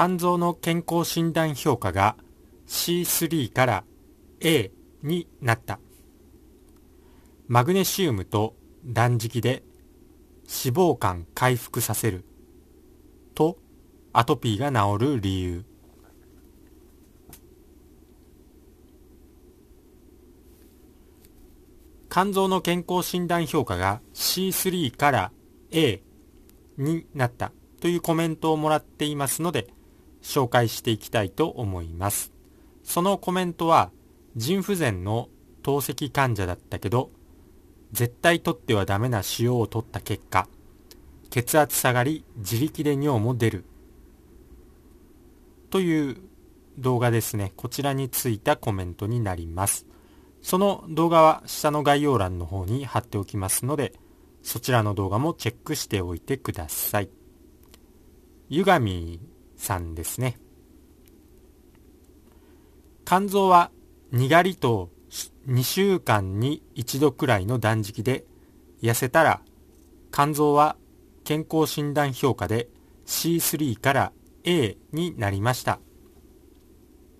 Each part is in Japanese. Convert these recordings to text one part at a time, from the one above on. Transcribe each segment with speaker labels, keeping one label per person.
Speaker 1: 肝臓の健康診断評価が C3 から A になった。マグネシウムと断食で脂肪肝回復させるとアトピーが治る理由肝臓の健康診断評価が C3 から A になったというコメントをもらっていますので紹介していきたいと思います。そのコメントは腎不全の透析患者だったけど絶対取ってはダメな塩を取った結果血圧下がり自力で尿も出る。という動画ですね。こちらについたコメントになります。その動画は下の概要欄の方に貼っておきますのでそちらの動画もチェックしておいてください。ゆがみさんですね。肝臓はにがりと2週間に1度くらいの断食で痩せたら肝臓は健康診断評価で C3 から A になりました。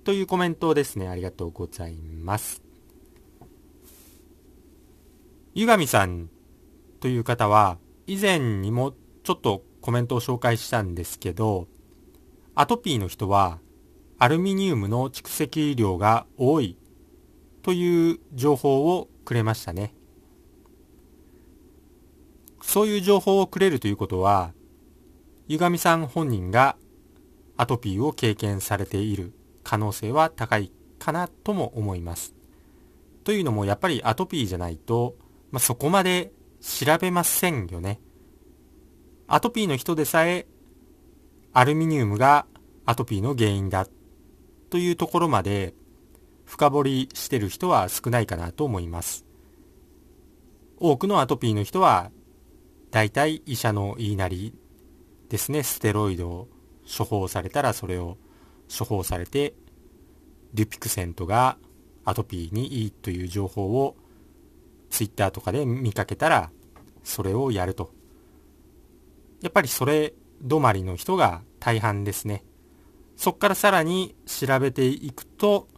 Speaker 1: というコメントですね。ありがとうございます。ゆがみさんという方は以前にもちょっとコメントを紹介したんですけどアトピーの人はアルミニウムの蓄積量が多いという情報をくれましたね。そういう情報をくれるということは、ゆがみさん本人がアトピーを経験されている可能性は高いかなとも思います。というのもやっぱりアトピーじゃないと、まあ、そこまで調べませんよね。アトピーの人でさえアルミニウムがアトピーの原因だというところまで深掘りしてる人は少ないかなと思います。多くのアトピーの人は、大体医者の言いなりですね、ステロイドを処方されたらそれを処方されて、デュピクセントがアトピーにいいという情報をツイッターとかで見かけたら、それをやると。やっぱりそれ止まりの人が大半ですね。そっからさらに調べていくと、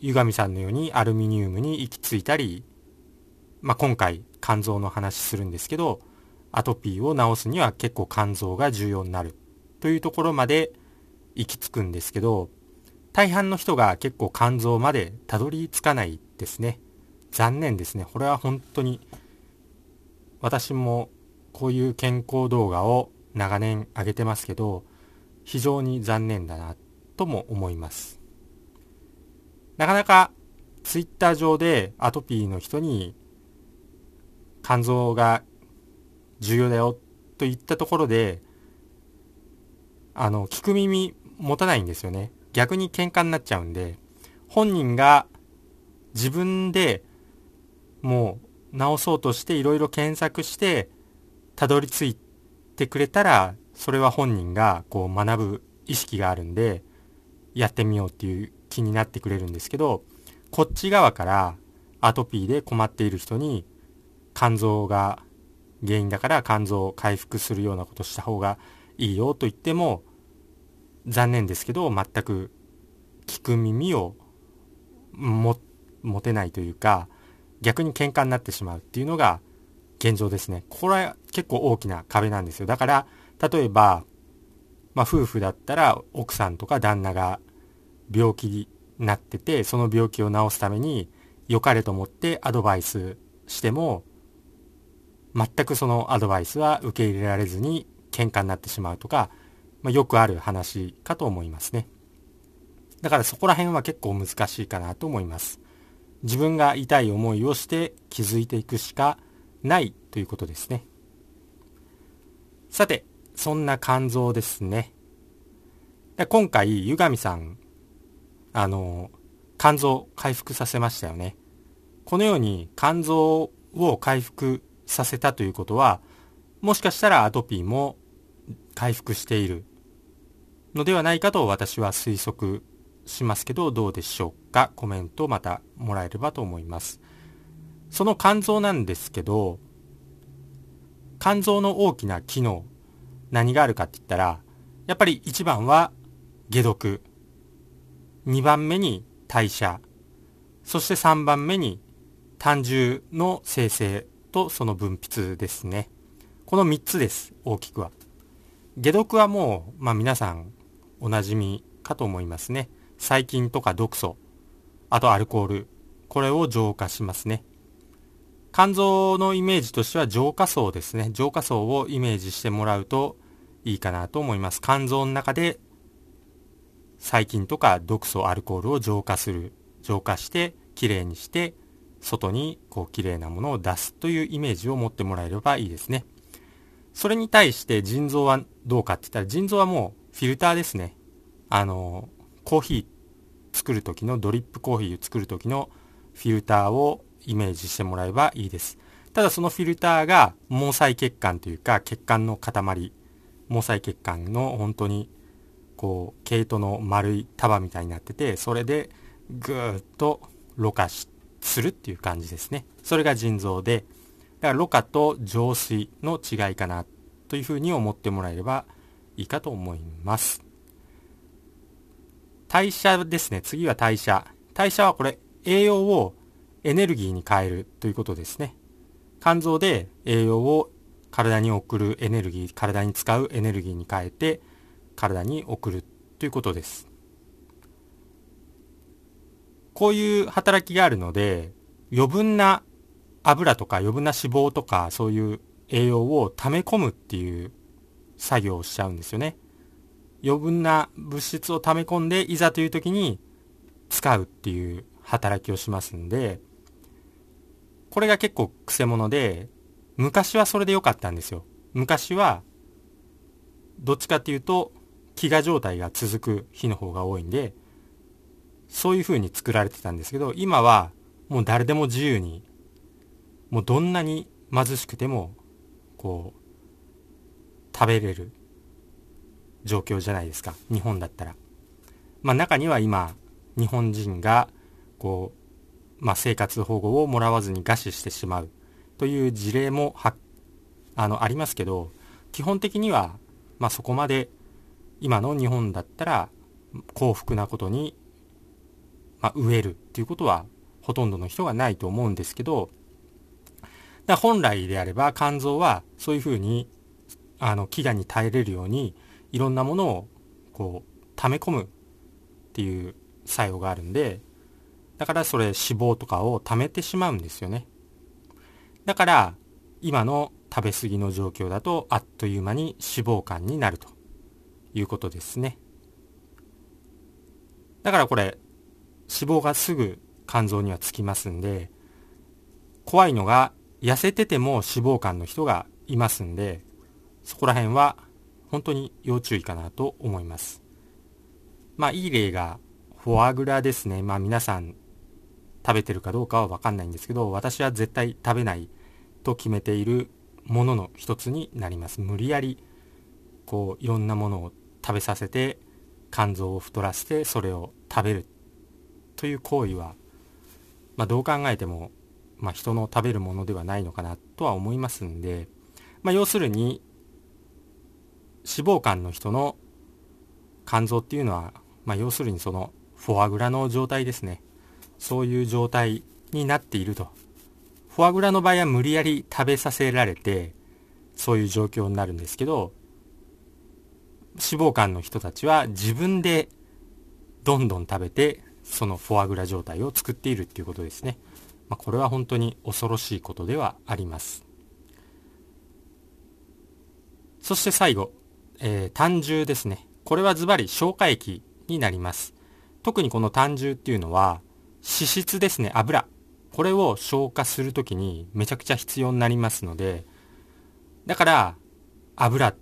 Speaker 1: 湯上さんのようにアルミニウムに行き着いたり、まあ、今回肝臓の話するんですけど、アトピーを治すには結構肝臓が重要になるというところまで行き着くんですけど、大半の人が結構肝臓までたどり着かないですね。残念ですね。これは本当に私もこういう健康動画を長年上げてますけど、非常に残念だなとも思います。なかなかツイッター上でアトピーの人に肝臓が重要だよといったところで、あの、聞く耳持たないんですよね。逆に喧嘩になっちゃうんで、本人が自分でもう治そうとしていろいろ検索してたどり着いってくれたら、それは本人がこう学ぶ意識があるんで、やってみようっていう気になってくれるんですけど、こっち側からアトピーで困っている人に肝臓が原因だから肝臓を回復するようなことした方がいいよと言っても残念ですけど全く聞く耳を持てないというか逆に喧嘩になってしまうっていうのが現状ですね。これ結構大きな壁なんですよ。だから例えば、まあ、夫婦だったら奥さんとか旦那が病気になってて、その病気を治すために良かれと思ってアドバイスしても、全くそのアドバイスは受け入れられずに喧嘩になってしまうとか、まあ、よくある話かと思いますね。だからそこら辺は結構難しいかなと思います。自分が痛い思いをして気づいていくしかないということですね。さて、そんな肝臓ですね。今回、湯上さんあの、肝臓回復させましたよね。このように肝臓を回復させたということは、もしかしたらアトピーも回復しているのではないかと私は推測しますけど、どうでしょうか？コメントまたもらえればと思います。その肝臓なんですけど、肝臓の大きな機能、何があるかって言ったら、やっぱり1番は解毒。2番目に代謝。そして3番目に単重の生成とその分泌ですね。この3つです、大きくは。解毒はもう、まあ皆さんおなじみかと思いますね。細菌とか毒素、あとアルコール、これを浄化しますね。肝臓のイメージとしては浄化層ですね。浄化層をイメージしてもらうといいかなと思います。肝臓の中で細菌とか毒素、アルコールを浄化する。浄化して、きれいにして、外にこうきれいなものを出すというイメージを持ってもらえればいいですね。それに対して腎臓はどうかって言ったら腎臓はもうフィルターですね。あの、コーヒー作る時のドリップコーヒーを作る時のフィルターをイメージしてもらえばいいです。ただそのフィルターが毛細血管というか血管の塊、毛細血管の本当にこう毛糸の丸い束みたいになっててそれでぐーっとろ過するっていう感じですね。それが腎臓でだからろ過と浄水の違いかなというふうに思ってもらえればいいかと思います。代謝ですね。次は代謝。代謝はこれ栄養をエネルギーに変えるということですね。肝臓で栄養を体に送るエネルギー、体に使うエネルギーに変えて体に送るということです。こういう働きがあるので余分な油とか余分な脂肪とかそういう栄養を溜め込むっていう作業をしちゃうんですよね。余分な物質を溜め込んでいざという時に使うっていう働きをしますんで、これが結構くせ者で、昔はそれで良かったんですよ。昔は、どっちかっていうと、飢餓状態が続く日の方が多いんで、そういう風に作られてたんですけど、今はもう誰でも自由にもうどんなに貧しくてもこう食べれる状況じゃないですか日本だったらまあ中には今日本人がこう、まあ、生活保護をもらわずに餓死してしまうという事例もはあのありますけど基本的には、まあ、そこまで今の日本だったら幸福なことに、まあ、飢えるっていうことはほとんどの人がないと思うんですけどだ本来であれば肝臓はそういうふうにあの飢餓に耐えれるようにいろんなものをこう溜め込むっていう作用があるんでだからそれ脂肪とかを溜めてしまうんですよねだから今の食べ過ぎの状況だとあっという間に脂肪肝になるということですねだからこれ脂肪がすぐ肝臓にはつきますんで怖いのが痩せてても脂肪肝の人がいますんで、そこら辺は本当に要注意かなと思います。まあいい例がフォアグラですね。まあ皆さん食べてるかどうかはわかんないんですけど、私は絶対食べないと決めているものの一つになります。無理やりこういろんなものを食べさせて肝臓を太らせてそれを食べるという行為は、まあ、どう考えてもまあ、人の食べるものではないのかなとは思いますんで、まあ、要するに脂肪肝の人の肝臓っていうのは、まあ、要するにそのフォアグラの状態ですねそういう状態になっているとフォアグラの場合は無理やり食べさせられてそういう状況になるんですけど脂肪肝の人たちは自分でどんどん食べてそのフォアグラ状態を作っているっていうことですね。まあ、これは本当に恐ろしいことではあります。そして最後、えー、単重ですね。これはズバリ消化液になります。特にこの単重っていうのは脂質ですね、油。これを消化するときにめちゃくちゃ必要になりますので、だから油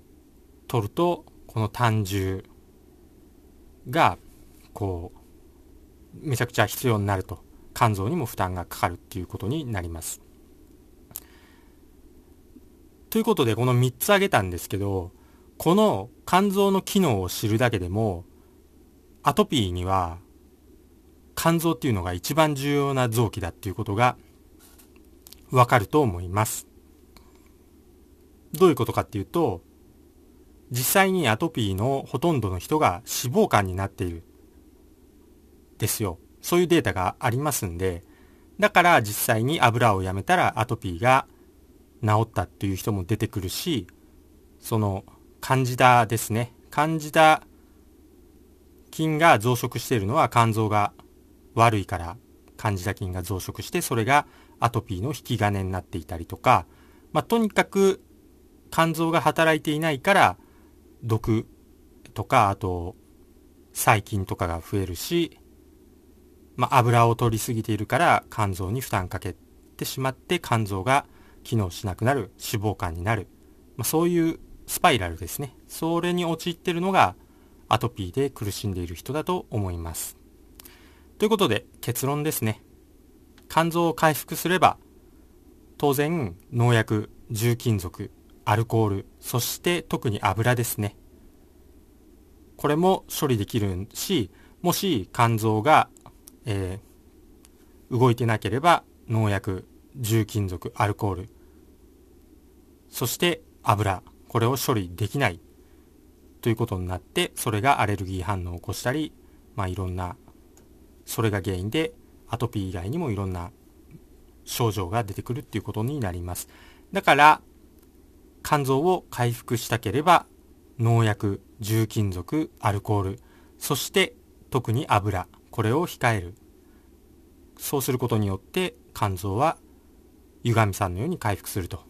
Speaker 1: 取るとこの単重がこうめちゃくちゃ必要になると肝臓にも負担がかかるっていうことになります。ということでこの3つ挙げたんですけどこの肝臓の機能を知るだけでもアトピーには肝臓っていうのが一番重要な臓器だっていうことがわかると思います。どういうことかっていうと実際にアトピーのほとんどの人が脂肪肝になっている。ですよ。そういうデータがありますんで、だから実際に油をやめたらアトピーが治ったっていう人も出てくるし、そのカンジダですね。カンジダ菌が増殖しているのは肝臓が悪いからカンジダ菌が増殖してそれがアトピーの引き金になっていたりとか、まあ、とにかく肝臓が働いていないから毒とかあと細菌とかが増えるし、まあ、油を取りすぎているから肝臓に負担かけてしまって肝臓が機能しなくなる脂肪肝になる、まあ、そういうスパイラルですね。それに陥ってるのがアトピーで苦しんでいる人だと思います。ということで結論ですね。肝臓を回復すれば当然農薬重金属アルコールそして特に油ですね。これも処理できるしもし肝臓が、えー、動いてなければ農薬重金属アルコールそして油これを処理できないということになってそれがアレルギー反応を起こしたりまあいろんなそれが原因でアトピー以外にもいろんな症状が出てくるっていうことになります。だから肝臓を回復したければ農薬重金属アルコールそして特に油これを控える。そうすることによって肝臓は歪みさんのように回復すると。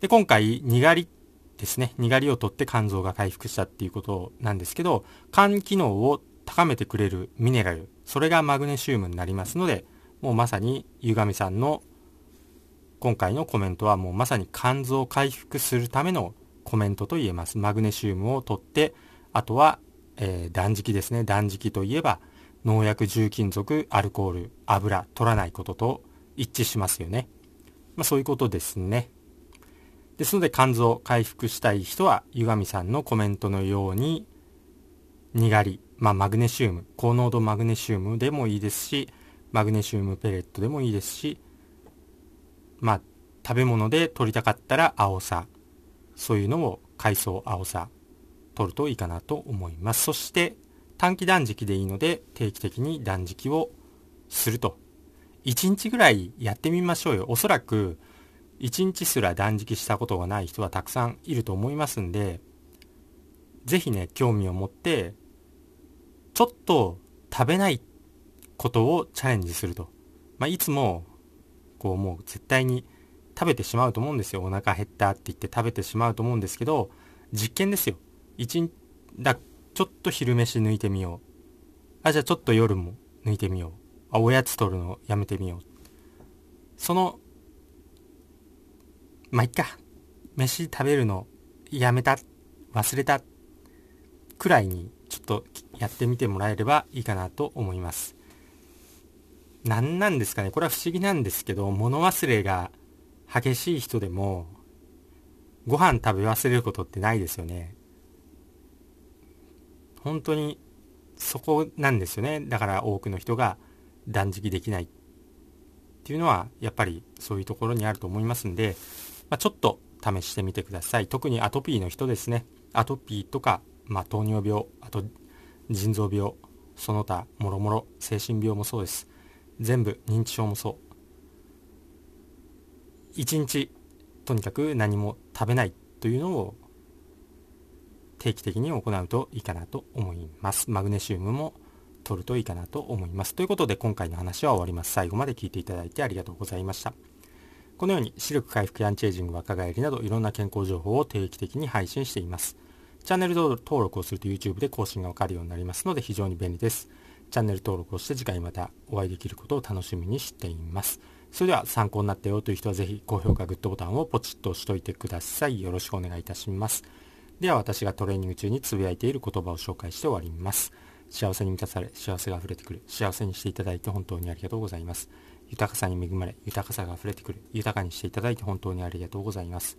Speaker 1: で今回にがりですね。にがりを取って肝臓が回復したっていうことなんですけど肝機能を高めてくれるミネラルそれがマグネシウムになりますのでもうまさに歪みさんの今回のコメントはもうまさに肝臓を回復するためのコメントと言えます。マグネシウムを取って、あとは、えー、断食ですね。断食といえば、農薬、重金属、アルコール、油、取らないことと一致しますよね。まあそういうことですね。ですので肝臓回復したい人は、湯上さんのコメントのように、にがり、まあマグネシウム、高濃度マグネシウムでもいいですし、マグネシウムペレットでもいいですし、まあ食べ物で取りたかったら青さ、そういうのを海藻青さ取るといいかなと思います。そして短期断食でいいので定期的に断食をすると。1日ぐらいやってみましょうよ。おそらく1日すら断食したことがない人はたくさんいると思いますんで、ぜひね、興味を持って、ちょっと食べないことをチャレンジすると。まあ、いつも、こうもう絶対に食べてしまうと思うんですよ。お腹減ったって言って食べてしまうと思うんですけど、実験ですよ。一日、だ、ちょっと昼飯抜いてみよう。あ、じゃあちょっと夜も抜いてみよう。あ、おやつ取るのやめてみよう。その、まあ、いっか。飯食べるのやめた、忘れた、くらいにちょっとやってみてもらえればいいかなと思います。何なんですかねこれは不思議なんですけど、物忘れが激しい人でもご飯食べ忘れることってないですよね。本当にそこなんですよね。だから多くの人が断食できないっていうのはやっぱりそういうところにあると思いますんで、まあ、ちょっと試してみてください。特にアトピーの人ですね。アトピーとか、まあ、糖尿病、あと腎臓病、その他もろもろ精神病もそうです。全部認知症もそう。1日とにかく何も食べないというのを定期的に行うといいかなと思います。マグネシウムも取るといいかなと思います。ということで今回の話は終わります。最後まで聞いていただいてありがとうございました。このように視力回復やアンチエイジング若返りなどいろんな健康情報を定期的に配信しています。チャンネル登録をすると YouTube で更新がわかるようになりますので非常に便利です。チャンネル登録をして次回またお会いできることを楽しみにしています。それでは参考になったよという人はぜひ高評価、グッドボタンをポチッと押しといてください。よろしくお願いいたします。では私がトレーニング中につぶやいている言葉を紹介して終わります。幸せに満たされ、幸せが溢れてくる。幸せにしていただいて本当にありがとうございます。豊かさに恵まれ、豊かさが溢れてくる。豊かにしていただいて本当にありがとうございます。